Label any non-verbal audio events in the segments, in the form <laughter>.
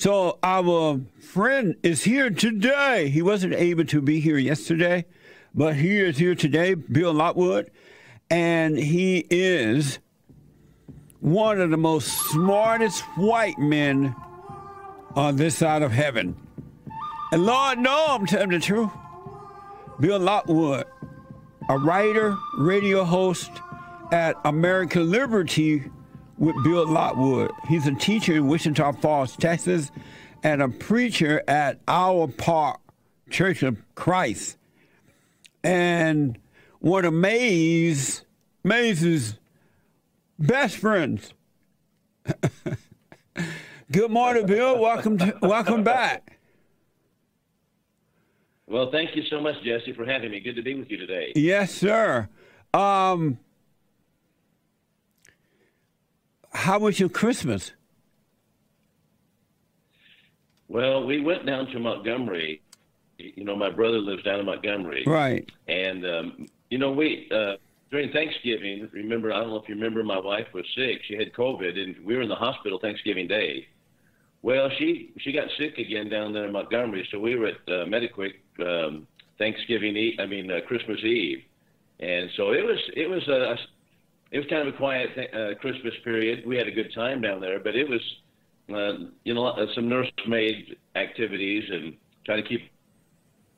So our friend is here today. He wasn't able to be here yesterday, but he is here today, Bill Lockwood, and he is one of the most smartest white men on this side of heaven. And Lord, no, I'm telling the truth. Bill Lockwood, a writer, radio host at American Liberty with Bill Lockwood. He's a teacher in Wichita Falls, Texas, and a preacher at Our Park Church of Christ. And one of May's, May's best friends. <laughs> Good morning, Bill. Welcome to, welcome back. Well, thank you so much, Jesse, for having me. Good to be with you today. Yes, sir. Um, how was your Christmas? Well, we went down to Montgomery. You know, my brother lives down in Montgomery. Right. And, um, you know, we, uh, during Thanksgiving, remember, I don't know if you remember, my wife was sick. She had COVID, and we were in the hospital Thanksgiving Day. Well, she she got sick again down there in Montgomery, so we were at uh, Mediquick um, Thanksgiving Eve. I mean uh, Christmas Eve, and so it was it was a it was kind of a quiet uh, Christmas period. We had a good time down there, but it was uh, you know uh, some nursemaid activities and trying to keep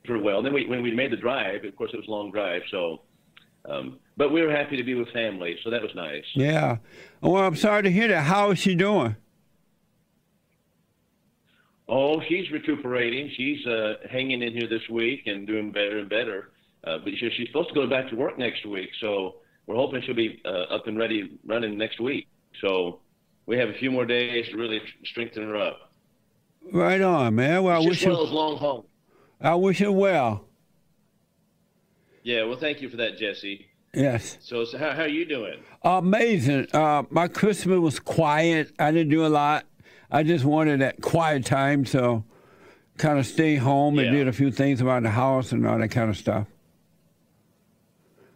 her well. And then we, when we made the drive, of course it was a long drive, so. Um, but we were happy to be with family, so that was nice. Yeah. Well, I'm sorry to hear that. How is she doing? Oh, she's recuperating. She's uh, hanging in here this week and doing better and better. Uh, but she, she's supposed to go back to work next week, so we're hoping she'll be uh, up and ready running next week. So we have a few more days to really strengthen her up. Right on, man. Well, I wish you. long hauls. I wish you well. Yeah, well, thank you for that, Jesse. Yes. So, so how, how are you doing? Amazing. Uh, my Christmas was quiet. I didn't do a lot. I just wanted that quiet time, so kind of stay home and Yeah. did a few things around the house and all that kind of stuff.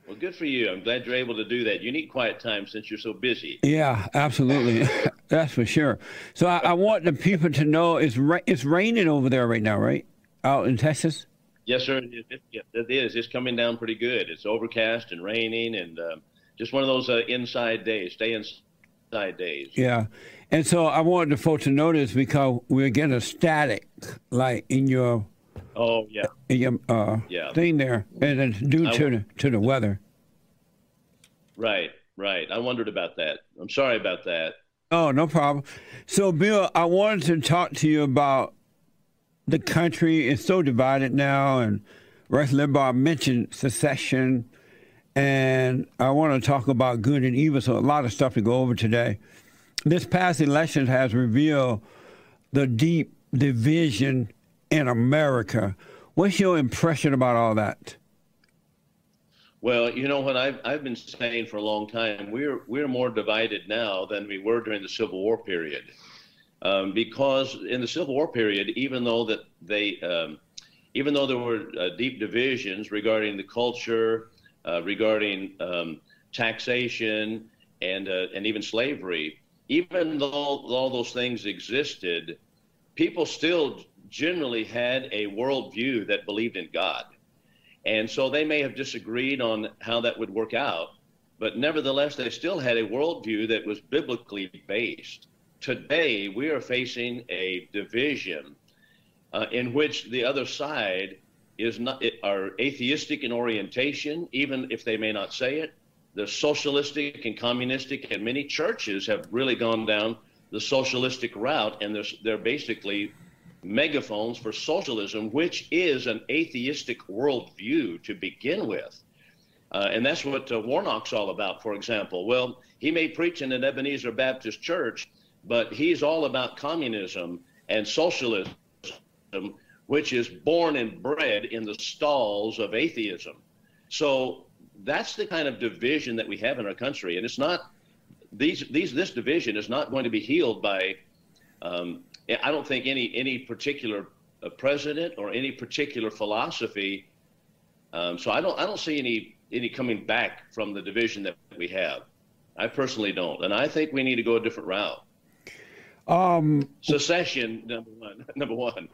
Well, good for you. I'm glad you're able to do that. You need quiet time since you're so busy. Yeah, absolutely. <laughs> That's for sure. So I, I want the people to know it's ra- it's raining over there right now, right? Out in Texas. Yes, sir. It, it, it is. It's coming down pretty good. It's overcast and raining, and um, just one of those uh, inside days. Stay inside days. Yeah, and so I wanted the folks to this because we're getting a static, like in your Oh, yeah. your uh, Yeah. thing there, and it's due I to the to the weather. Right, right. I wondered about that. I'm sorry about that. Oh, no problem. So, Bill, I wanted to talk to you about the country. is so divided now, and Rush Limbaugh mentioned secession, and I want to talk about good and evil. So, a lot of stuff to go over today. This past election has revealed the deep division in America. What's your impression about all that? Well, you know what I've I've been saying for a long time. We're we're more divided now than we were during the Civil War period, um, because in the Civil War period, even though that they, um, even though there were uh, deep divisions regarding the culture, uh, regarding um, taxation, and uh, and even slavery, even though all those things existed, people still generally had a worldview that believed in God. And so they may have disagreed on how that would work out, but nevertheless, they still had a worldview that was biblically based. Today, we are facing a division uh, in which the other side is not are atheistic in orientation, even if they may not say it. They're socialistic and communistic, and many churches have really gone down the socialistic route, and they're, they're basically megaphones for socialism, which is an atheistic worldview to begin with. Uh, and that's what uh, Warnock's all about, for example. Well, he may preach in an Ebenezer Baptist church, but he's all about communism and socialism, which is born and bred in the stalls of atheism. So that's the kind of division that we have in our country. And it's not, these, these, this division is not going to be healed by um, I don't think any any particular uh, president or any particular philosophy. Um, so I don't I don't see any any coming back from the division that we have. I personally don't, and I think we need to go a different route. Um, secession, number one. <laughs> Number one.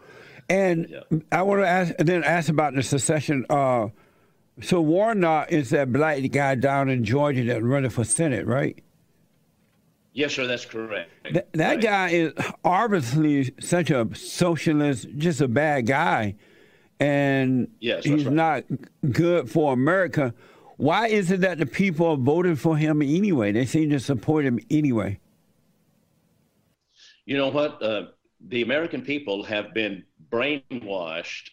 And yeah. I want to ask, then ask about the secession. Uh, so Warnock is that black guy down in Georgia that running for Senate, right? Yes, sir, that's correct. Th- that right. guy is obviously such a socialist, just a bad guy, and yes, he's right. not good for America. Why is it that the people are voting for him anyway? They seem to support him anyway. You know what? Uh, the American people have been brainwashed,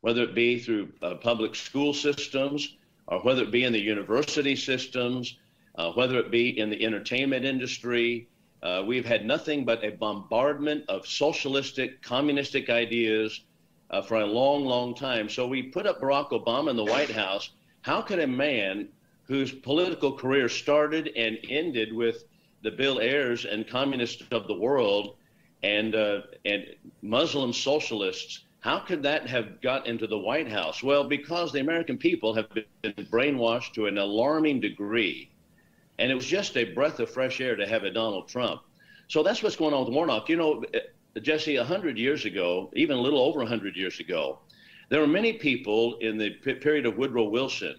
whether it be through uh, public school systems or whether it be in the university systems uh, whether it be in the entertainment industry. Uh, we've had nothing but a bombardment of socialistic, communistic ideas uh, for a long, long time. So we put up Barack Obama in the White House. How could a man whose political career started and ended with the Bill Ayers and communists of the world and uh, and Muslim socialists, how could that have got into the White House? Well, because the American people have been brainwashed to an alarming degree and it was just a breath of fresh air to have a Donald Trump. So that's what's going on with Warnock. You know, Jesse, 100 years ago, even a little over 100 years ago, there were many people in the period of Woodrow Wilson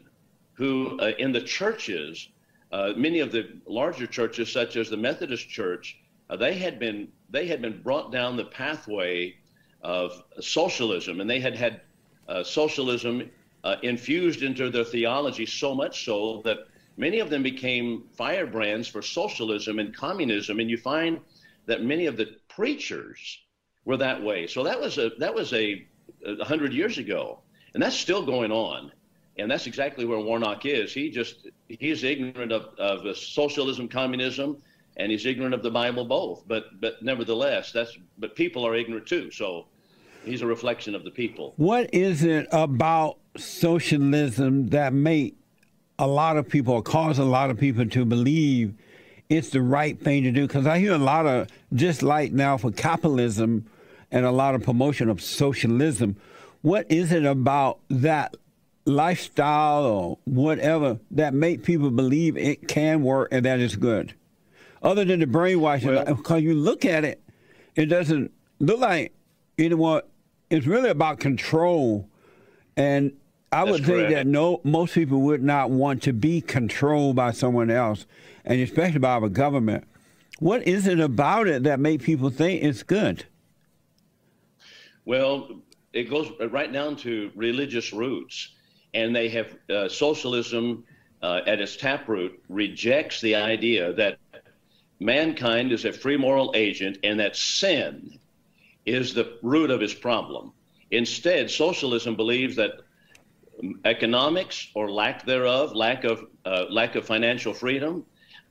who, uh, in the churches, uh, many of the larger churches, such as the Methodist Church, uh, they had been they had been brought down the pathway of socialism, and they had had uh, socialism uh, infused into their theology so much so that many of them became firebrands for socialism and communism, and you find that many of the preachers were that way. So that was a that was a, a hundred years ago, and that's still going on, and that's exactly where Warnock is. He just he's ignorant of, of socialism, communism, and he's ignorant of the Bible both. But but nevertheless, that's but people are ignorant too. So he's a reflection of the people. What is it about socialism that make a lot of people, or cause a lot of people to believe it's the right thing to do. Because I hear a lot of dislike now for capitalism and a lot of promotion of socialism. What is it about that lifestyle or whatever that make people believe it can work and that it's good? Other than the brainwashing, well, because you look at it, it doesn't look like anyone. It's really about control, and I would think that no, most people would not want to be controlled by someone else, and especially by our government. What is it about it that make people think it's good? Well, it goes right down to religious roots, and they have uh, socialism uh, at its taproot rejects the idea that mankind is a free moral agent and that sin is the root of his problem. Instead, socialism believes that economics or lack thereof, lack of uh, lack of financial freedom,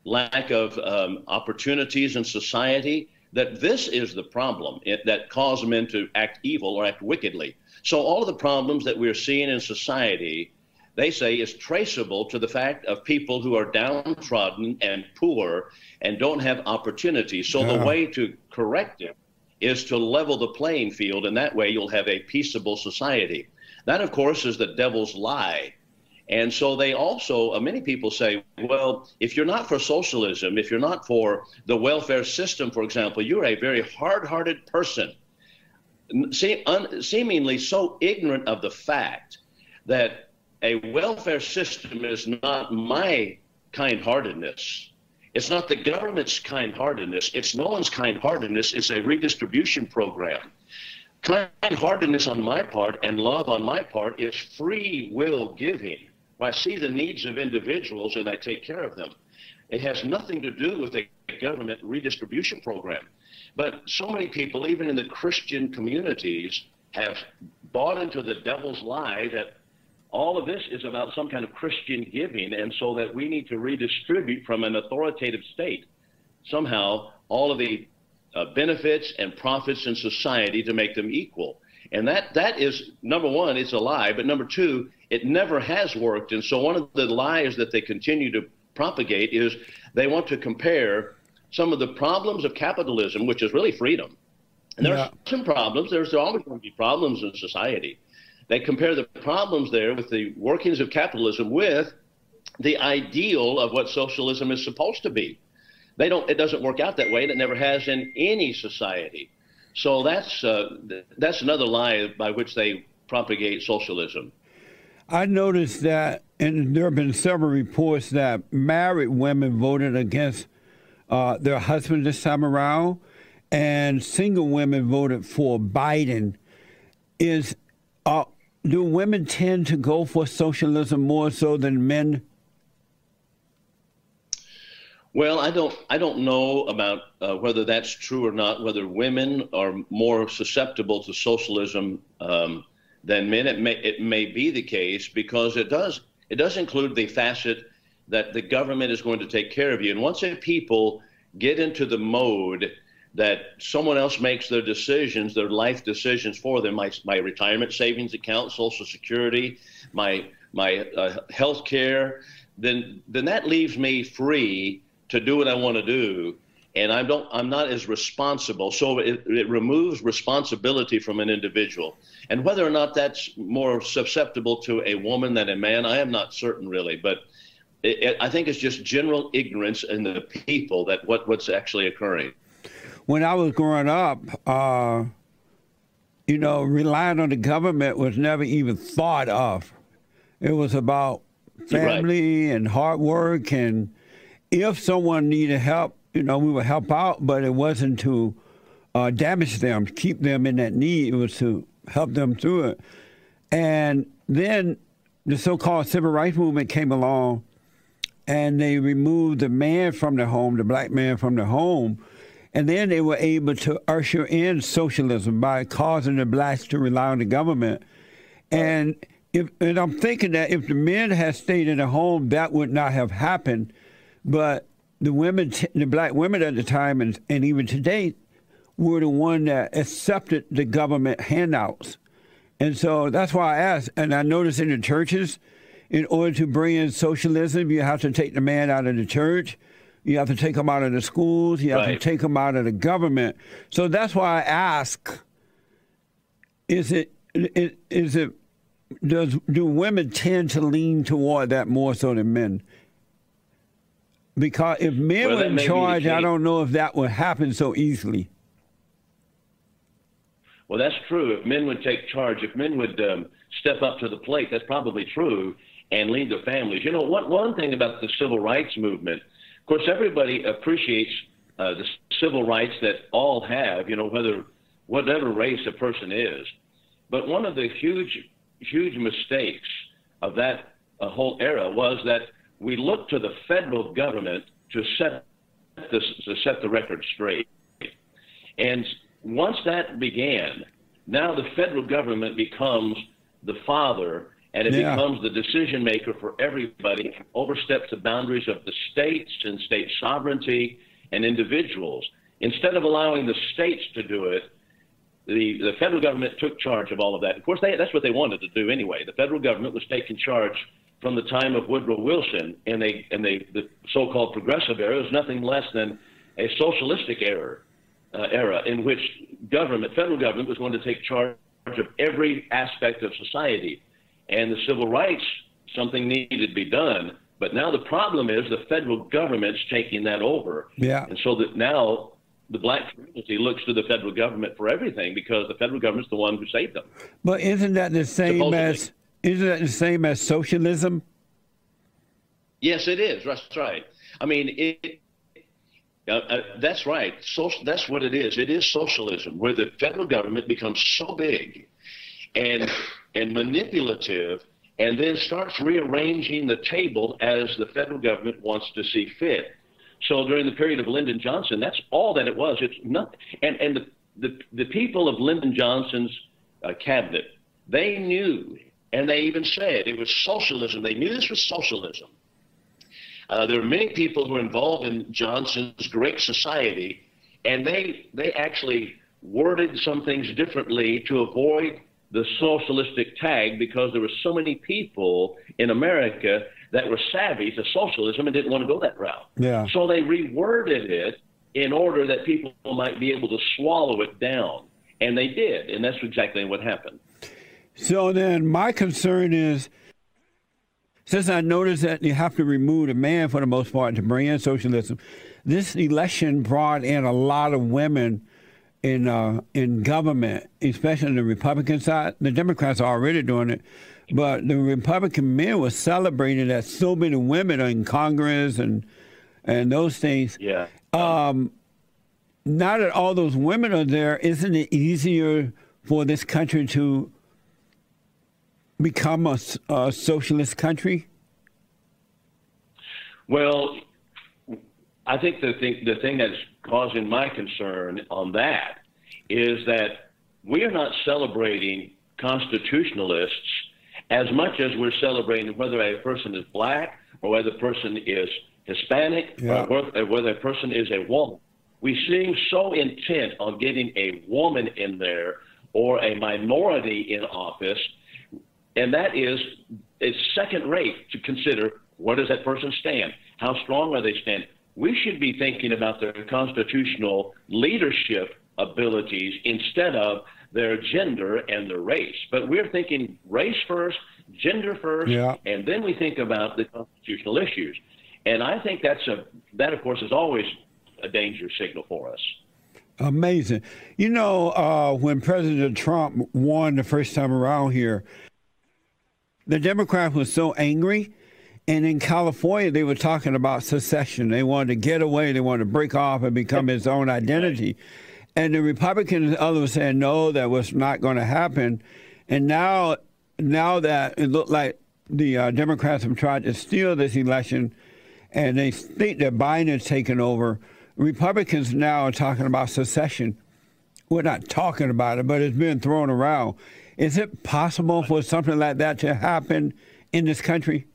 lack of um, opportunities in society. That this is the problem it, that cause men to act evil or act wickedly. So all of the problems that we're seeing in society, they say, is traceable to the fact of people who are downtrodden and poor and don't have opportunities. So the way to correct it is to level the playing field, and that way you'll have a peaceable society. That, of course, is the devil's lie. And so they also, uh, many people say, well, if you're not for socialism, if you're not for the welfare system, for example, you're a very hard hearted person, un, seemingly so ignorant of the fact that a welfare system is not my kind heartedness. It's not the government's kind heartedness. It's no one's kind heartedness. It's a redistribution program. Kind heartedness on my part and love on my part is free will giving. I see the needs of individuals and I take care of them. It has nothing to do with a government redistribution program. But so many people, even in the Christian communities, have bought into the devil's lie that all of this is about some kind of Christian giving, and so that we need to redistribute from an authoritative state. Somehow, all of the uh, benefits and profits in society to make them equal. And that, that is, number one, it's a lie. But number two, it never has worked. And so one of the lies that they continue to propagate is they want to compare some of the problems of capitalism, which is really freedom. And there yeah. are some problems. There's always going to be problems in society. They compare the problems there with the workings of capitalism with the ideal of what socialism is supposed to be. they don't. It doesn't work out that way, and it never has in any society. So that's uh, that's another lie by which they propagate socialism. I noticed that, and there have been several reports that married women voted against uh, their husband this time around, and single women voted for Biden. Is uh, do women tend to go for socialism more so than men? Well, I don't I don't know about uh, whether that's true or not. Whether women are more susceptible to socialism um, than men, it may it may be the case because it does it does include the facet that the government is going to take care of you. And once people get into the mode that someone else makes their decisions, their life decisions for them, my my retirement savings account, Social Security, my my uh, health care, then then that leaves me free to do what I want to do, and I don't. I'm not as responsible. So it, it removes responsibility from an individual, and whether or not that's more susceptible to a woman than a man, I am not certain really, but. I think it's just general ignorance in the people that what, what's actually occurring. When I was growing up, uh, you know, relying on the government was never even thought of. It was about family right. and hard work and if someone needed help, you know, we would help out, but it wasn't to uh, damage them, keep them in that need. It was to help them through it. And then the so-called civil rights movement came along, and they removed the man from the home, the black man from the home, and then they were able to usher in socialism by causing the blacks to rely on the government. And if and I'm thinking that if the men had stayed in the home, that would not have happened but the women, the black women at the time, and, and even today, were the one that accepted the government handouts. And so that's why I asked. And I noticed in the churches, in order to bring in socialism, you have to take the man out of the church. You have to take them out of the schools. You have right. to take them out of the government. So that's why I ask: Is it is it does do women tend to lean toward that more so than men? Because if men well, were in charge, I don't know if that would happen so easily. Well, that's true. If men would take charge, if men would um, step up to the plate, that's probably true, and lead their families. You know, one, one thing about the civil rights movement, of course, everybody appreciates uh, the civil rights that all have, you know, whether whatever race a person is. But one of the huge, huge mistakes of that uh, whole era was that we looked to the federal government to set to set the record straight. And once that began, now the federal government becomes the father and it yeah. becomes the decision maker for everybody, oversteps the boundaries of the states and state sovereignty and individuals. Instead of allowing the states to do it, the, the federal government took charge of all of that. Of course, they, that's what they wanted to do anyway. The federal government was taking charge from the time of Woodrow Wilson and they and they the so-called progressive era is nothing less than a socialistic era, uh, era in which government, federal government, was going to take charge of every aspect of society, and the civil rights something needed to be done. But now the problem is the federal government's taking that over. Yeah. And so that now the black community looks to the federal government for everything because the federal government's the one who saved them. But isn't that the same Supposedly. as isn't that the same as socialism? Yes, it is. That's right. I mean, it, uh, uh, that's right. So, that's what it is. It is socialism, where the federal government becomes so big and and manipulative, and then starts rearranging the table as the federal government wants to see fit. So during the period of Lyndon Johnson, that's all that it was. It's not, and and the the, the people of Lyndon Johnson's uh, cabinet, they knew and they even said it was socialism. They knew this was socialism. Uh, there were many people who were involved in Johnson's Great Society, and they they actually worded some things differently to avoid the socialistic tag because there were so many people in America that were savvy to socialism and didn't want to go that route. Yeah. So they reworded it in order that people might be able to swallow it down, and they did, and that's exactly what happened. So then my concern is since I noticed that you have to remove the man for the most part to bring in socialism, this election brought in a lot of women in uh, in government, especially on the Republican side. The Democrats are already doing it, but the Republican men were celebrating that so many women are in Congress and and those things. Yeah. Um, now that all those women are there, isn't it easier for this country to become a, a socialist country? Well, I think the thing the thing that's causing my concern on that is that we are not celebrating constitutionalists as much as we're celebrating whether a person is black or whether a person is Hispanic Yeah. or whether a person is a woman. We seem so intent on getting a woman in there or a minority in office, and that is it's second rate to consider where does that person stand? How strong are they stand? We should be thinking about their constitutional leadership abilities instead of their gender and their race. But we're thinking race first, gender first, Yeah. and then we think about the constitutional issues. And I think that's a that of course is always a danger signal for us. Amazing. You know, uh, when President Trump won the first time around here, the Democrats were so angry. And in California, they were talking about secession. They wanted to get away. They wanted to break off and become his own identity. And the Republicans others were saying, no, that was not going to happen. And now, now that it looked like the uh, Democrats have tried to steal this election, and they think that Biden has taken over, Republicans now are talking about secession. We're not talking about it, but it's being thrown around. Is it possible for something like that to happen in this country?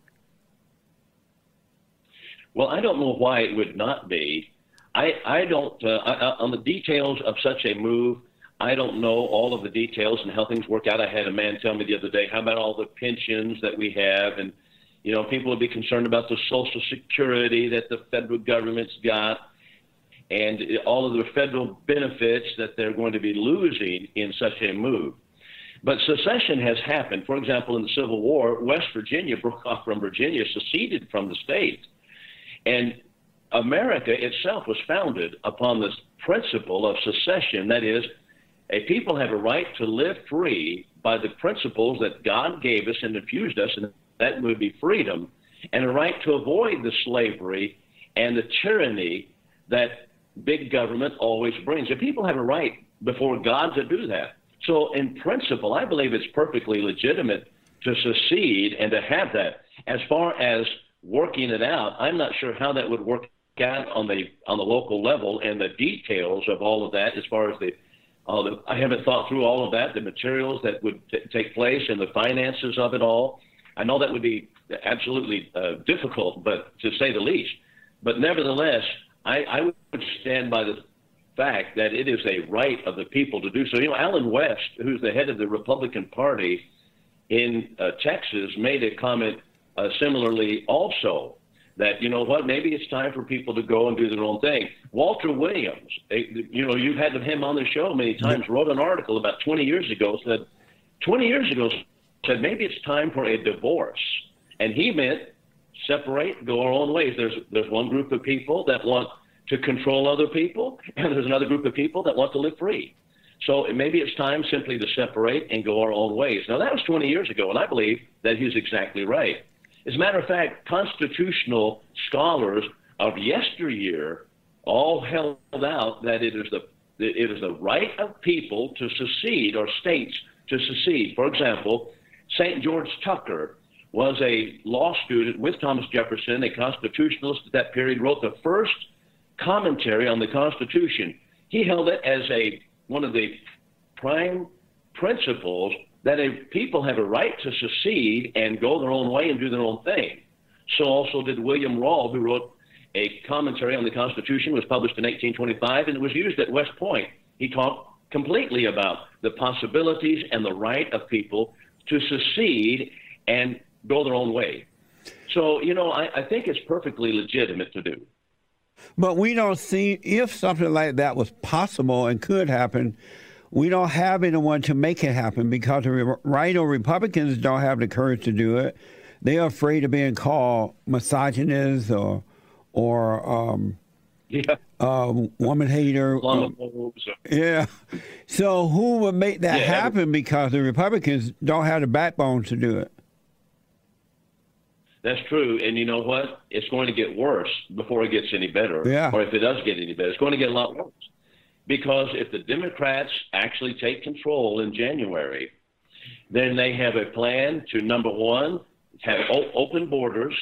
Well, I don't know why it would not be. I, I don't, uh, I, on the details of such a move, I don't know all of the details and how things work out. I had a man tell me the other day, how about all the pensions that we have? And, you know, people would be concerned about the Social Security that the federal government's got and all of the federal benefits that they're going to be losing in such a move. But secession has happened. For example, in the Civil War, West Virginia broke off from Virginia, seceded from the state. And America itself was founded upon this principle of secession that is, a people have a right to live free by the principles that God gave us and infused us, and that would be freedom, and a right to avoid the slavery and the tyranny that big government always brings. And people have a right before God to do that. So, in principle, I believe it's perfectly legitimate to secede and to have that. As far as working it out, I'm not sure how that would work out on the on the local level and the details of all of that. As far as the, the I haven't thought through all of that, the materials that would t- take place and the finances of it all. I know that would be absolutely uh, difficult, but to say the least. But nevertheless, I, I would stand by the fact that it is a right of the people to do so. You know, Allen West, who's the head of the Republican Party in uh, Texas, made a comment uh, similarly also that you know what maybe it's time for people to go and do their own thing. Walter Williams, eh, you know you've had him on the show many times, wrote an article about 20 years ago said 20 years ago said maybe it's time for a divorce, and he meant separate, go our own ways. There's there's one group of people that want to control other people, <laughs> and there's another group of people that want to live free. So maybe it's time simply to separate and go our own ways. Now that was 20 years ago, and I believe that he's exactly right. As a matter of fact, constitutional scholars of yesteryear all held out that it is the it is the right of people to secede or states to secede. For example, St. George Tucker was a law student with Thomas Jefferson, a constitutionalist at that period, wrote the first commentary on the Constitution. He held it as a one of the prime principles that a people have a right to secede and go their own way and do their own thing. So also did William Rawle, who wrote a commentary on the Constitution, was published in 1825, and it was used at West Point. He talked completely about the possibilities and the right of people to secede and go their own way. So, you know, I, I think it's perfectly legitimate to do. But we don't see if something like that was possible and could happen. We don't have anyone to make it happen because the right or Republicans don't have the courage to do it. They are afraid of being called misogynists or or um, Yeah. uh, woman hater. Islamophobes. yeah. So who would make that Yeah, every- happen? Because the Republicans don't have the backbone to do it. That's true. And you know what? It's going to get worse before it gets any better. Yeah. Or if it does get any better, it's going to get a lot worse. Because if the Democrats actually take control in January, then they have a plan to, number one, have o- open borders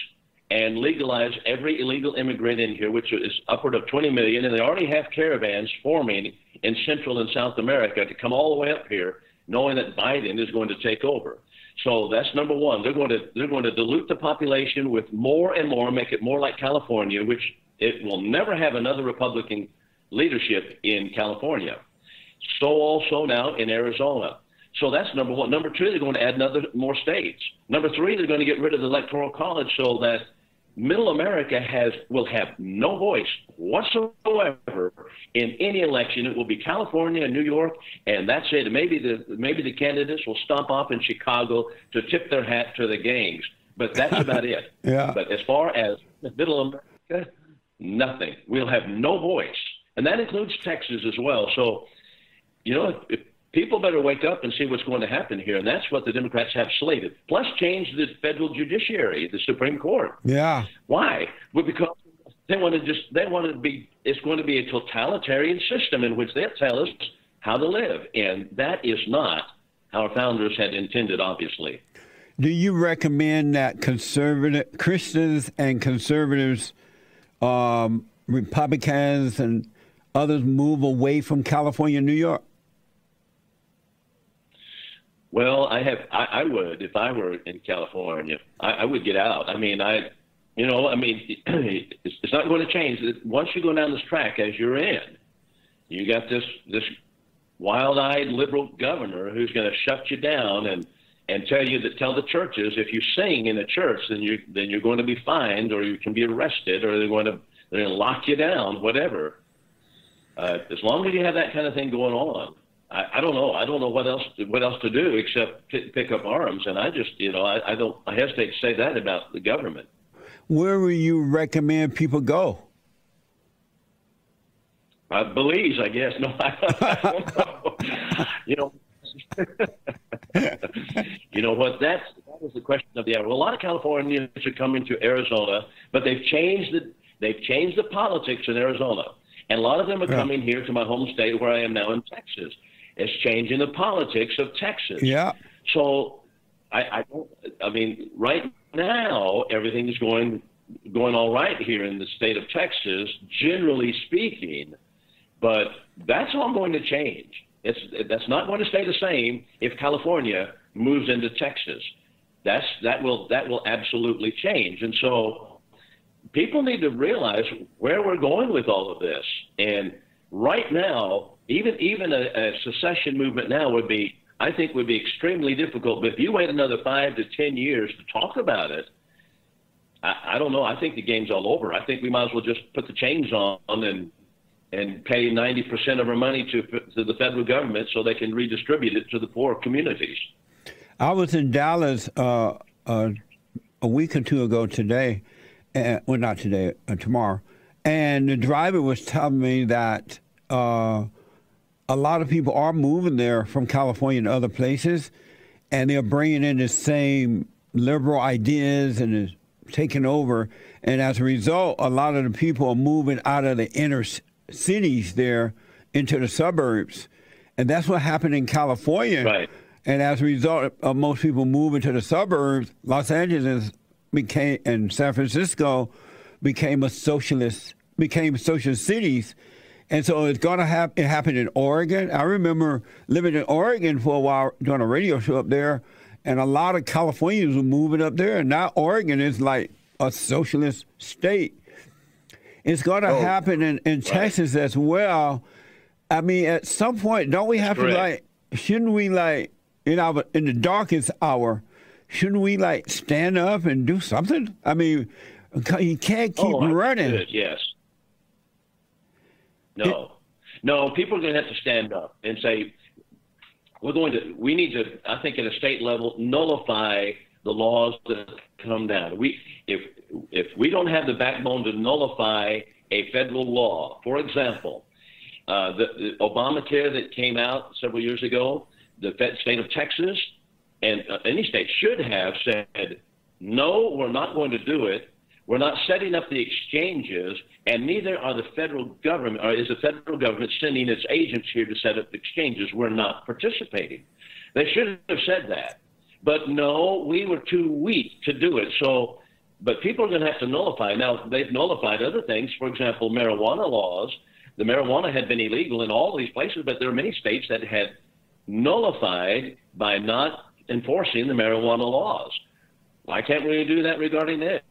and legalize every illegal immigrant in here, which is upward of 20 million. And they already have caravans forming in Central and South America to come all the way up here, knowing that Biden is going to take over. So that's number one. They're going to they're going to dilute the population with more and more, make it more like California, which it will never have another Republican leadership in California. So also now in Arizona. So that's number one. Number two, they're going to add another more states. Number three, they're going to get rid of the electoral college so that Middle America has will have no voice whatsoever in any election. It will be California and New York, and that's it. Maybe the maybe the candidates will stomp off in Chicago to tip their hat to the gangs, but that's about it. <laughs> Yeah. But as far as Middle America, nothing. We'll have no voice, and that includes Texas as well. So, you know, if, if people better wake up and see what's going to happen here, and that's what the Democrats have slated. Plus, change the federal judiciary, the Supreme Court. Yeah. Why? Well, because they want to just they want to be. It's going to be a totalitarian system in which they'll tell us how to live, and that is not how our founders had intended. Obviously, Do you recommend that conservative Christians and conservatives, um, Republicans and others move away from California, New York? well, I have. I, I would if I were in California. I, I would get out. I mean, I, you know, I mean, <clears throat> it's, it's not going to change. Once you go down this track, as you're in, you got this this wild-eyed liberal governor who's going to shut you down and and tell you that tell the churches if you sing in a church then you then you're going to be fined or you can be arrested or they're going to they're going to lock you down whatever uh, as long as you have that kind of thing going on I, I don't know I don't know what else what else to do except p- pick up arms and I just you know I, I don't I hesitate to say that about the government Where would you recommend people go? Uh, Belize, I guess. <laughs> No, I don't know. <laughs> you know, <laughs> you know what? That's that was the question of the hour. Well, a lot of Californians are coming to Arizona, but they've changed the they've changed the politics in Arizona, and a lot of them are Yeah. coming here to my home state, where I am now in Texas. It's changing the politics of Texas. Yeah. So, I, I don't. I mean, right now everything is going going all right here in the state of Texas, generally speaking. But that's all going to change. It's that's not going to stay the same if California moves into Texas. That's that will that will absolutely change. And so people need to realize where we're going with all of this. And right now, even even a, a secession movement now would be I think would be extremely difficult. But if you wait another five to ten years to talk about it, I, I don't know. I think the game's all over. I think we might as well just put the chains on and and pay 90% of our money to, to the federal government so they can redistribute it to the poor communities. I was in Dallas uh, uh, a week or two ago today, uh, well, not today, uh, tomorrow, and the driver was telling me that uh, a lot of people are moving there from California and other places, and they're bringing in the same liberal ideas and is taking over. And as a result, a lot of the people are moving out of the inner c- cities there into the suburbs. And that's what happened in California. Right. And as a result of most people moving to the suburbs, Los Angeles became and San Francisco became a socialist became socialist cities. And so it's going to happen. It happened in Oregon. I remember living in Oregon for a while doing a radio show up there, and a lot of Californians were moving up there. And now Oregon is like a socialist state. It's going to Oh, happen in, in Texas as well. I mean, at some point, don't we have to correct. like? Shouldn't we like in our in the darkest hour? Shouldn't we like stand up and do something? I mean, you can't keep Oh, running. understood, Yes. No. No, people are going to have to stand up and say, we're going to, we need to, I think at a state level, nullify the laws that come down. We, if, if we don't have the backbone to nullify a federal law. For example, uh, the, the Obamacare that came out several years ago, the state of Texas and uh, any state should have said, no, we're not going to do it. We're not setting up the exchanges, and neither are the federal government, or is the federal government sending its agents here to set up exchanges. We're not participating. They should have said that. But no, we were too weak to do it. So, but people are going to have to nullify. Now, they've nullified other things. For example, marijuana laws. The marijuana had been illegal in all these places, but there are many states that had nullified by not enforcing the marijuana laws. Why can't we do that regarding this?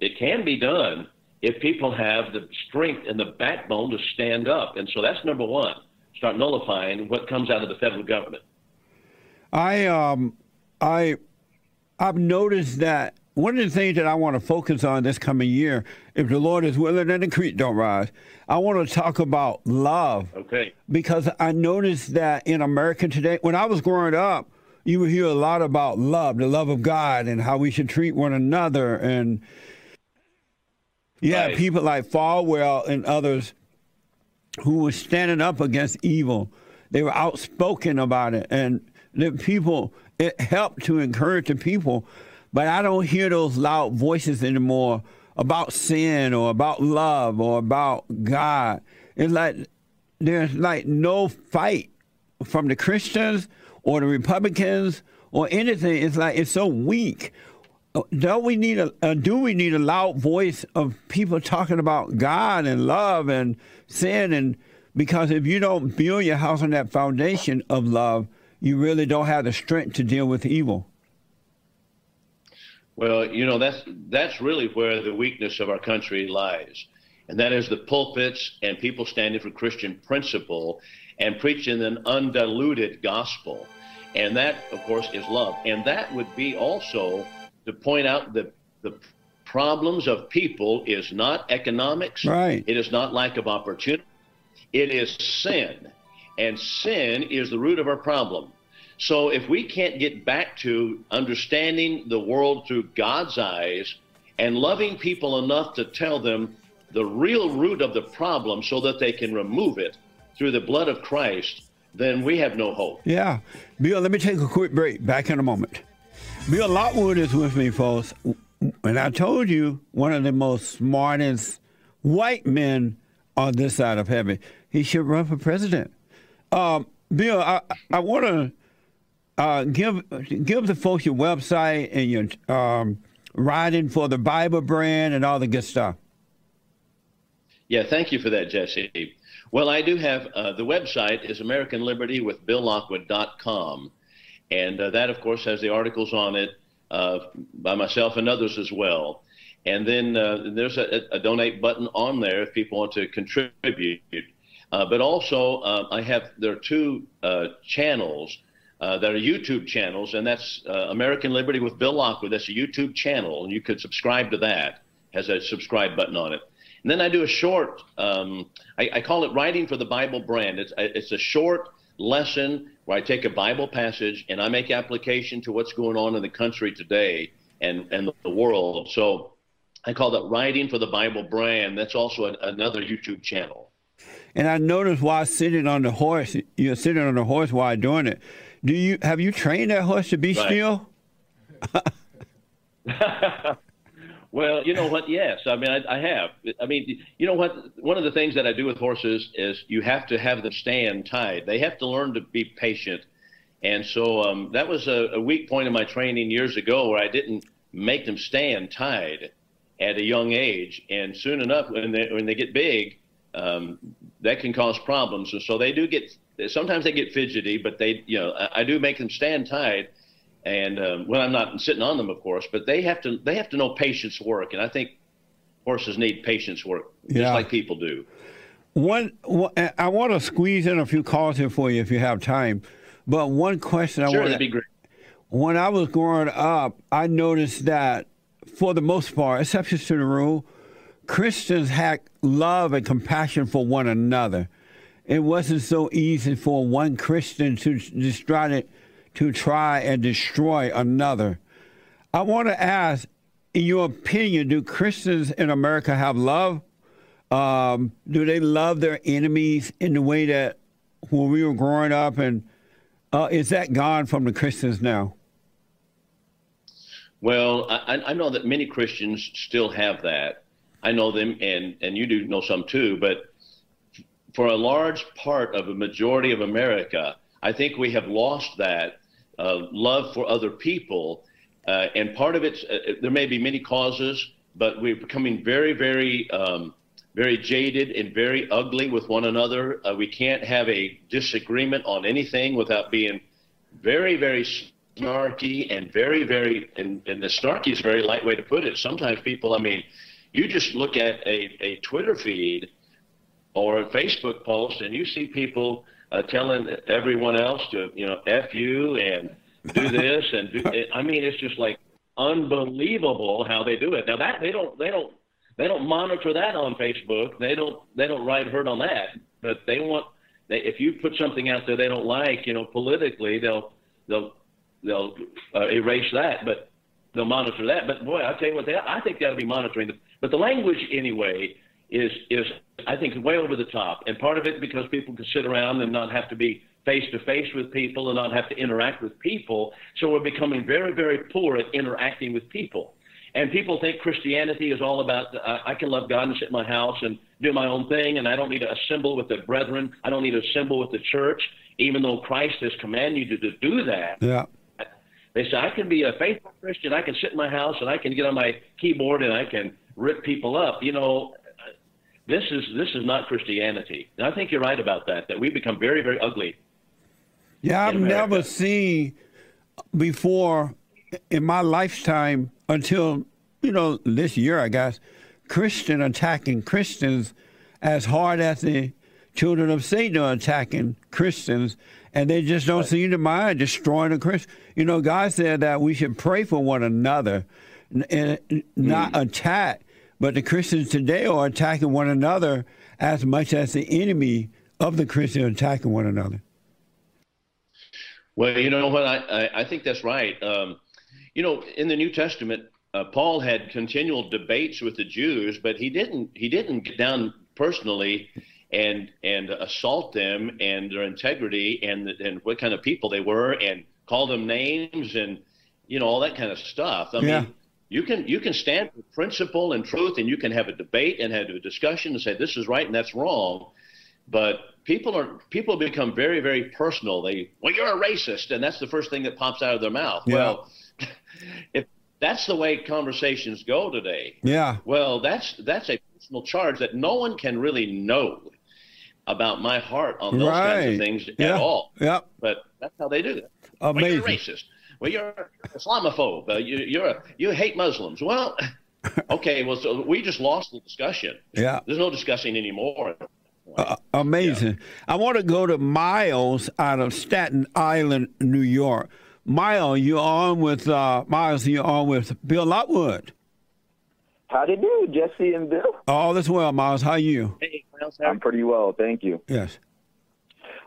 It can be done if people have the strength and the backbone to stand up. And so that's number one. Start nullifying what comes out of the federal government. I um I I've noticed that one of the things that I want to focus on this coming year, if the Lord is willing and the creek don't rise, I want to talk about love. Okay. Because I noticed that in America today, when I was growing up, you would hear a lot about love, the love of God, and how we should treat one another. And yeah, right. people like Falwell and others who were standing up against evil. They were outspoken about it, and the people it helped to encourage the people but I don't hear those loud voices anymore about sin or about love or about God. It's like there's like no fight from the Christians or the Republicans or anything. It's like it's so weak. Do we need a, uh, do we need a loud voice of people talking about God and love and sin and because if you don't build your house on that foundation of love, you really don't have the strength to deal with evil. Well, you know that's that's really where the weakness of our country lies, and that is the pulpits and people standing for Christian principle and preaching an undiluted gospel, and that, of course, is love, and that would be also to point out that the problems of people is not economics, right? It is not lack of opportunity, it is sin, and sin is the root of our problem. So if we can't get back to understanding the world through God's eyes and loving people enough to tell them the real root of the problem so that they can remove it through the blood of Christ, then we have no hope. Yeah. Bill, let me take a quick break. Back in a moment. Bill Lockwood is with me, folks. And I told you one of the most smartest white men on this side of heaven. He should run for president. Um, Bill, I, I want to uh, give give the folks your website and your um, riding for the Bible brand and all the good stuff. Yeah, thank you for that, Jesse. Well, I do have uh, the website is American Liberty with BillLockwood.com, and uh, that, of course, has the articles on it uh, by myself and others as well. And then uh, there's a, a, donate button on there if people want to contribute. Uh, but also, uh, I have there are two channels uh, that are YouTube channels, and that's uh, American Liberty with Bill Lockwood. That's a YouTube channel, and you could subscribe to that. Has a subscribe button on it. And then I do a short. Um, I, I, call it riding for the Bible brand. It's it's a short lesson where I take a Bible passage and I make application to what's going on in the country today and and the world. So I call that riding for the Bible brand. That's also an, another YouTube channel. And I noticed while sitting on the horse, you're sitting on the horse while doing it do you have you trained that horse to be right. still? <laughs> well, you know what? Yes, I mean I, I, have. I mean, you know what? One of the things that I do with horses is you have to have them stand tied. They have to learn to be patient, and so um, that was a, a weak point in my training years ago where I didn't make them stand tied at a young age, and soon enough, when they when they get big, um, that can cause problems. And so they do get sometimes they get fidgety, but they, you know, I, I do make them stand tight. and um, when I'm not sitting on them, of course. But they have to they have to know patience work, and I think horses need patience work, just yeah. like people do. One, I want to squeeze in a few calls here for you if you have time. But one question I sure, want that'd be great. When I was growing up, I noticed that for the most part, exceptions to the rule, Christians had love and compassion for one another it wasn't so easy for one Christian to try to, try and destroy another. I want to ask, in your opinion, do Christians in America have love Um, do they love their enemies in the way that when we were growing up? And uh, is that gone from the Christians now? Well, I, I know that many Christians still have that. I know them, and, and you do know some too, but for a large part of a majority of America, I think we have lost that uh, love for other people. Uh, and part of it, uh, there may be many causes, but we're becoming very, very, um, very jaded and very ugly with one another. Uh, we can't have a disagreement on anything without being very, very snarky and very, very, and, and the snarky is a very light way to put it. Sometimes people, I mean, you just look at a, a Twitter feed or a Facebook post and you see people uh, telling everyone else to, you know, F you and do <laughs> this and do, I mean, it's just like unbelievable how they do it. Now that they don't, they don't, they don't monitor that on Facebook. They don't, they don't write hurt on that, but they want, they, if you put something out there they don't like, you know, politically, they'll, they'll they'll uh, erase that, but they'll monitor that. But boy, I tell you what, they, I think they ought to be monitoring. The, but the language anyway is is I think way over the top, and part of it because people can sit around and not have to be face to face with people and not have to interact with people. So we're becoming very very poor at interacting with people. And people think Christianity is all about uh, I can love God and sit in my house and do my own thing, and I don't need to assemble with the brethren. I don't need to assemble with the church, even though Christ has commanded you to, to do that. Yeah. They say I can be a faithful Christian. I can sit in my house and I can get on my keyboard and I can rip people up. You know, this is this is not Christianity. And I think you're right about that. That we become very very ugly. Yeah, I've never seen before in my lifetime until you know this year, I guess, Christian attacking Christians as hard as the children of Satan are attacking Christians and they just don't right. seem to mind destroying a Christian. You know, God said that we should pray for one another and not mm. attack. But the Christians today are attacking one another as much as the enemy of the Christian are attacking one another. Well, you know what? I, I, I think that's right. Um, you know, in the New Testament, uh, Paul had continual debates with the Jews, but he didn't he didn't get down personally and and assault them and their integrity and and what kind of people they were and call them names and you know all that kind of stuff. I yeah. mean, you can you can stand for principle and truth and you can have a debate and have a discussion and say this is right and that's wrong. But people are people become very very personal. They well you're a racist and that's the first thing that pops out of their mouth. Yeah. Well, <laughs> if that's the way conversations go today. Yeah. Well, that's that's a personal charge that no one can really know about my heart on those right. kinds of things yeah. at all. Yeah. But that's how they do it. Amazing. Well, you're racist. Well, you're Islamophobe. Uh, you, you're a, you hate Muslims. Well, <laughs> okay. Well, so we just lost the discussion. Yeah. There's no discussing anymore. Uh, amazing. Yeah. I want to go to Miles out of Staten Island, New York. Miles, you're on with uh, Miles. You're on with Bill Lockwood. How do you do, Jesse and Bill? All is well, Miles. How are you? Hey, Miles. I'm pretty well, thank you. Yes.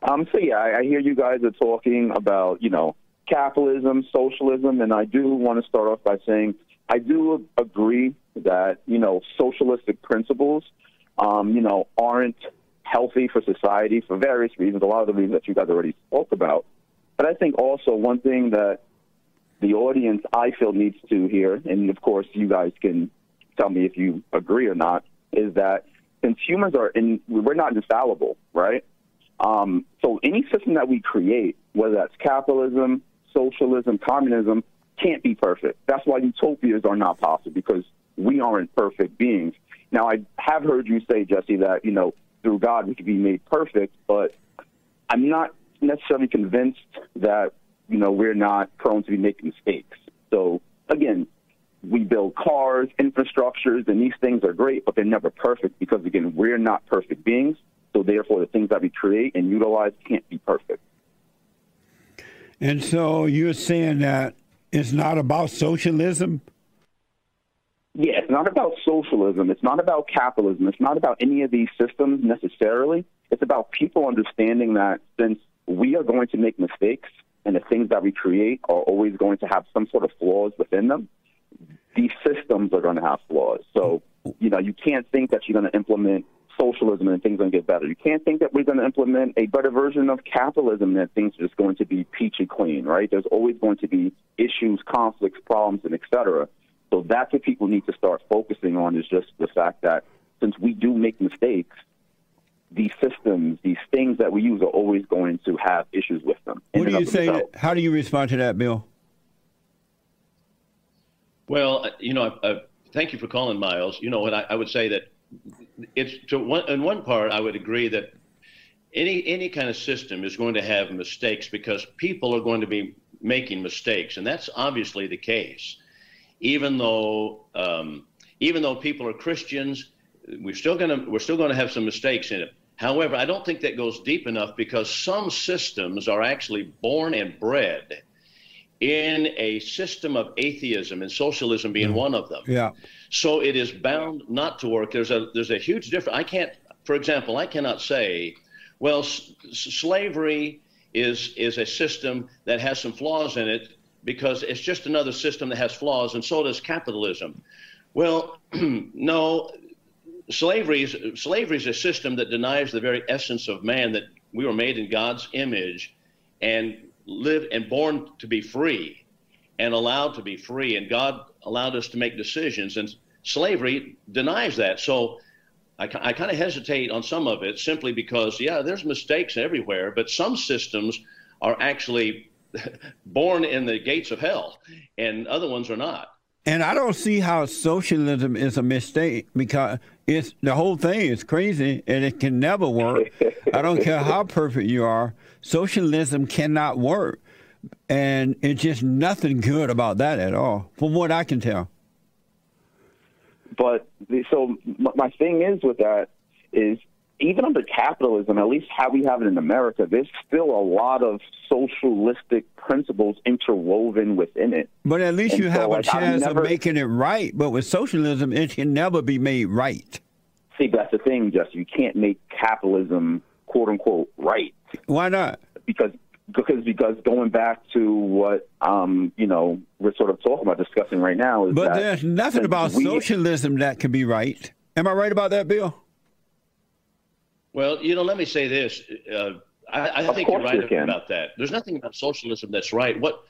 Um. So yeah, I, I hear you guys are talking about you know capitalism, socialism, and I do want to start off by saying I do agree that you know socialistic principles, um, you know, aren't healthy for society for various reasons. A lot of the reasons that you guys already spoke about. But I think also one thing that the audience I feel needs to hear, and of course you guys can tell me if you agree or not, is that since humans are in, we're not infallible, right? Um, so any system that we create, whether that's capitalism, socialism, communism, can't be perfect. That's why utopias are not possible because we aren't perfect beings. Now, I have heard you say, Jesse, that you know through God we could be made perfect, but I'm not necessarily convinced that you know we're not prone to be making mistakes. So again, we build cars, infrastructures, and these things are great, but they're never perfect because, again, we're not perfect beings. So, therefore, the things that we create and utilize can't be perfect. And so you're saying that it's not about socialism? Yeah, it's not about socialism. It's not about capitalism. It's not about any of these systems necessarily. It's about people understanding that since we are going to make mistakes and the things that we create are always going to have some sort of flaws within them, these systems are going to have flaws. So you know, you can't think that you're going to implement socialism and things are going to get better. You can't think that we're going to implement a better version of capitalism and things are just going to be peachy clean, right? There's always going to be issues, conflicts, problems, and et cetera. So that's what people need to start focusing on is just the fact that since we do make mistakes, these systems, these things that we use are always going to have issues with them. What do you say? How do you respond to that, Bill? Well, uh, you know, uh, thank you for calling, Miles. You know what? I, I would say that it's to one, in one part, I would agree that any any kind of system is going to have mistakes because people are going to be making mistakes, and that's obviously the case. Even though um, even though people are Christians, we're still to we're still to have some mistakes in it. However, I don't think that goes deep enough because some systems are actually born and bred in a system of atheism and socialism being mm. one of them. Yeah. So it is bound not to work. There's a there's a huge difference. I can't, for example, I cannot say, well, s- slavery is is a system that has some flaws in it because it's just another system that has flaws, and so does capitalism. Well, <clears throat> no, slavery is slavery is a system that denies the very essence of man that we were made in God's image, and live and born to be free and allowed to be free. And God allowed us to make decisions. And slavery denies that. So I, I kind of hesitate on some of it simply because, yeah, there's mistakes everywhere, but some systems are actually <laughs> born in the gates of hell, and other ones are not. And I don't see how socialism is a mistake because it's the whole thing is crazy and it can never work. I don't care how perfect you are. Socialism cannot work. And it's just nothing good about that at all, from what I can tell. But so my thing is with that is even under capitalism, at least how we have it in America, there's still a lot of socialistic principles interwoven within it. But at least and you so, have like, a chance never, of making it right. But with socialism, it can never be made right. See, that's the thing, Jesse. You can't make capitalism "quote unquote" right. Why not? Because because because going back to what um, you know we're sort of talking about discussing right now is but there's nothing about we, socialism that can be right. Am I right about that, Bill? Well, you know, let me say this. Uh, I, I think you're right you about that. There's nothing about socialism that's right. What,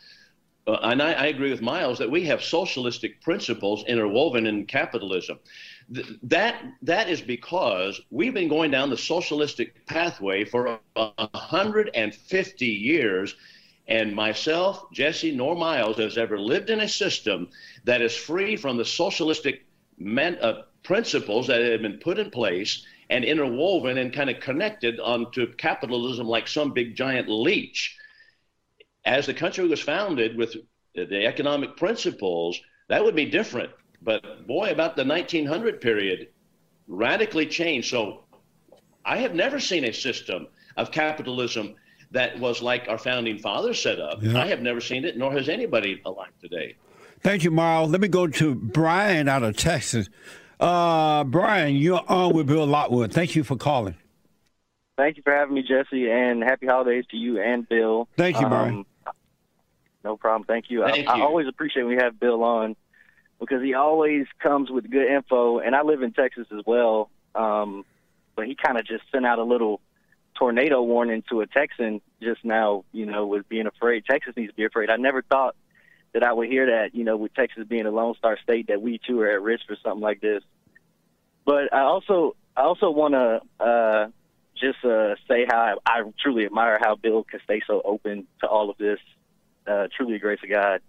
uh, and I, I, agree with Miles that we have socialistic principles interwoven in capitalism. Th- that that is because we've been going down the socialistic pathway for 150 years, and myself, Jesse, nor Miles has ever lived in a system that is free from the socialistic men, uh, principles that have been put in place and interwoven and kind of connected onto capitalism like some big giant leech. As the country was founded with the economic principles, that would be different. But boy, about the 1900 period, radically changed. So I have never seen a system of capitalism that was like our founding fathers set up. Yeah. I have never seen it, nor has anybody alive today. Thank you, Miles. Let me go to Brian out of Texas. Uh, Brian, you're on with Bill Lockwood. Thank you for calling. Thank you for having me, Jesse, and happy holidays to you and Bill. Thank you, Brian. Um, no problem. Thank you. Thank I, you. I always appreciate when we have Bill on because he always comes with good info. And I live in Texas as well, um, but he kind of just sent out a little tornado warning to a Texan just now. You know, with being afraid. Texas needs to be afraid. I never thought that I would hear that, you know, with Texas being a Lone Star state, that we too are at risk for something like this. But I also, I also want to uh, just uh, say how I, I truly admire how Bill can stay so open to all of this. Uh, truly a grace of God.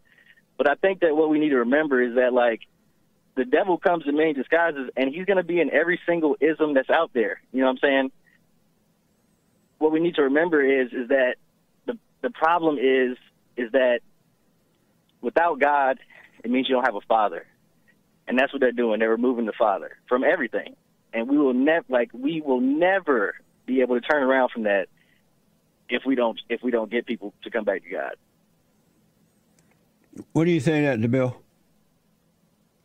But I think that what we need to remember is that like the devil comes in many disguises, and he's going to be in every single ism that's out there. You know what I'm saying? What we need to remember is is that the the problem is is that without God, it means you don't have a father. And that's what they're doing. They're removing the father from everything. And we will never like we will never be able to turn around from that if we don't if we don't get people to come back to God. What do you say that to Bill?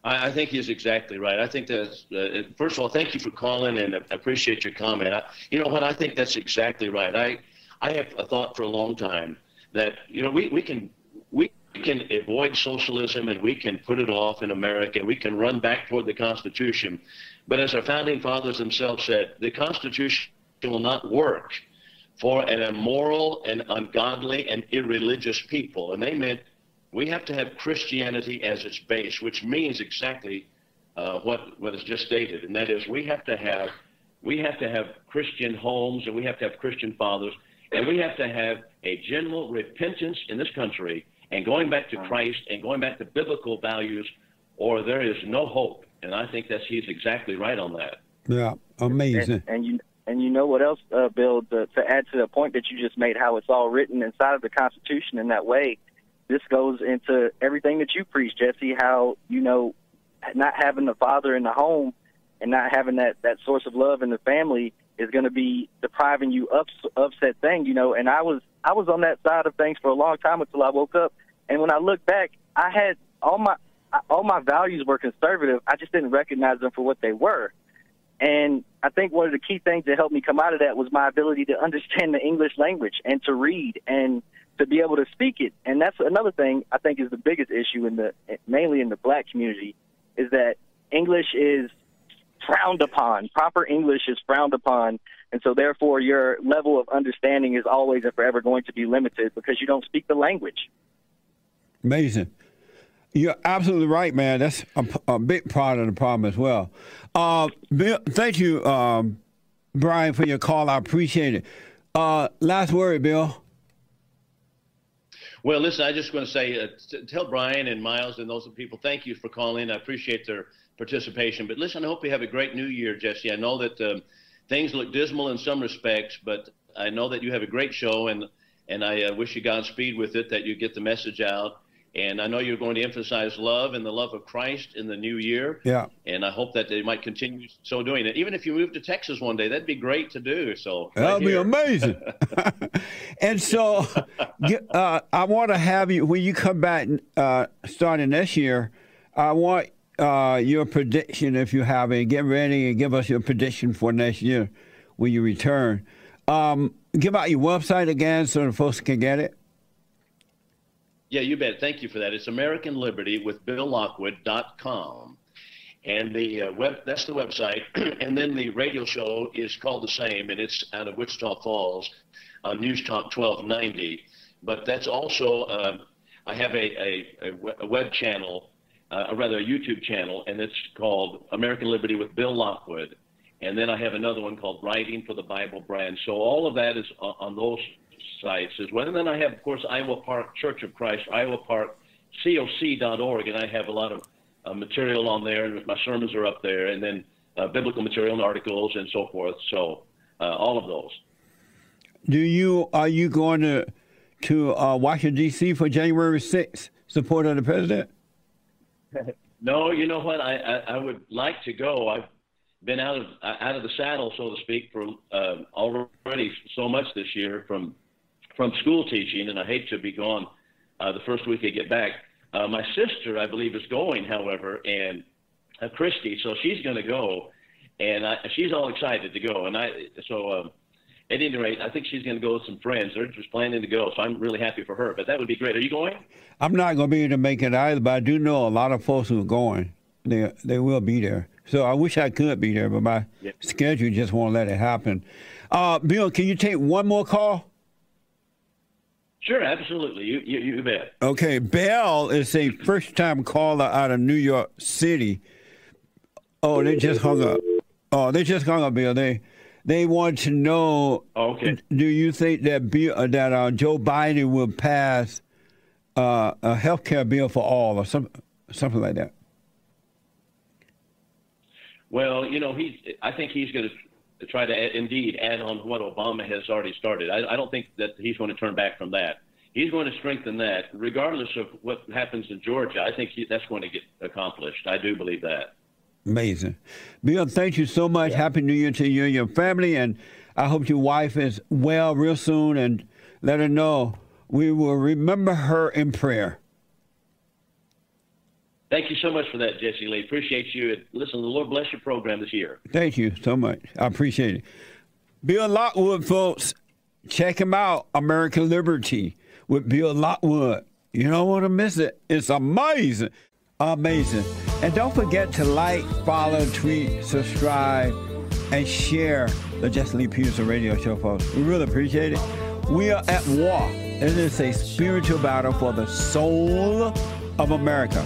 I, I think he's exactly right. I think that uh, first of all, thank you for calling and appreciate your comment. I, you know what? I think that's exactly right. I I have thought for a long time that you know we, we can we can avoid socialism and we can put it off in America. And we can run back toward the Constitution. But as our founding fathers themselves said, the Constitution will not work for an immoral and ungodly and irreligious people. And they meant we have to have Christianity as its base, which means exactly uh, what what is just stated, and that is we have to have we have to have Christian homes and we have to have Christian fathers, and we have to have a general repentance in this country and going back to Christ and going back to biblical values, or there is no hope. And I think that he's exactly right on that. Yeah, amazing. And, and you and you know what else, uh, Bill? To, to add to the point that you just made, how it's all written inside of the Constitution in that way. This goes into everything that you preach, Jesse. How you know not having the father in the home and not having that that source of love in the family is going to be depriving you of of said thing, you know. And I was I was on that side of things for a long time until I woke up. And when I look back, I had all my all my values were conservative. I just didn't recognize them for what they were. And I think one of the key things that helped me come out of that was my ability to understand the English language and to read and to be able to speak it. And that's another thing I think is the biggest issue in the mainly in the black community is that English is frowned upon. Proper English is frowned upon. And so, therefore, your level of understanding is always and forever going to be limited because you don't speak the language. Amazing. You're absolutely right, man. That's a, a big part of the problem as well. Uh, Bill, thank you, um, Brian, for your call. I appreciate it. Uh, last word, Bill. Well, listen, I just want to say, uh, tell Brian and Miles and those people, thank you for calling. I appreciate their participation. But listen, I hope you have a great new year, Jesse. I know that um, things look dismal in some respects, but I know that you have a great show, and and I uh, wish you Godspeed with it, that you get the message out. And I know you're going to emphasize love and the love of Christ in the new year. Yeah. And I hope that they might continue so doing it. Even if you move to Texas one day, that'd be great to do. So that'd right be here. amazing. <laughs> and so uh, I want to have you when you come back uh, starting this year. I want uh, your prediction, if you have it. Get ready and give us your prediction for next year when you return. Um, give out your website again so the folks can get it. Yeah, you bet. Thank you for that. It's American Liberty with BillLockwood.com. And the uh, web, that's the website. <clears throat> and then the radio show is called the same, and it's out of Wichita Falls on News Talk 1290. But that's also, uh, I have a, a, a, web channel, uh, or rather a YouTube channel, and it's called American Liberty with Bill Lockwood. And then I have another one called Riding for the Bible Brand. So all of that is on, on those sites as well. And then I have, of course, Iowa Park Church of Christ, Iowa Park COC.org, and I have a lot of uh, material on there, and my sermons are up there, and then uh, biblical material and articles and so forth. So uh, all of those. Do you are you going to to uh, Washington D.C. for January 6th, support of the president? <laughs> no, you know what? I, I, I would like to go. I've been out of out of the saddle, so to speak, for uh, already so much this year from from school teaching, and I hate to be gone uh, the first week I get back. Uh, my sister, I believe, is going, however, and uh, Christy, so she's going to go, and I, she's all excited to go. And I, so um, at any rate, I think she's going to go with some friends. They're just planning to go, so I'm really happy for her. But that would be great. Are you going? I'm not going to be able to make it either, but I do know a lot of folks who are going. They they will be there. So I wish I could be there, but my yeah. schedule just won't let it happen. Uh, Bill, can you take one more call? Sure, absolutely. You, you, you bet. Okay, Bell is a first time caller out of New York City. Oh, they just hung up. Oh, they just hung up, Bill. They they want to know. Okay. Do you think that Bill, uh, that uh, Joe Biden will pass uh, a health care bill for all, or some something like that? Well, you know, he's. I think he's going to to try to indeed add on what Obama has already started. I, I don't think that he's going to turn back from that. He's going to strengthen that, regardless of what happens in Georgia. I think he, that's going to get accomplished. I do believe that. Amazing, Bill. Thank you so much. Yeah. Happy New Year to you and your family, and I hope your wife is well real soon. And let her know we will remember her in prayer. Thank you so much for that, Jesse Lee. Appreciate you. Listen, the Lord bless your program this year. Thank you so much. I appreciate it. Bill Lockwood, folks, check him out. American Liberty with Bill Lockwood. You don't want to miss it. It's amazing. Amazing. And don't forget to like, follow, tweet, subscribe, and share the Jesse Lee Peterson radio show, folks. We really appreciate it. We are at war. It is a spiritual battle for the soul of America.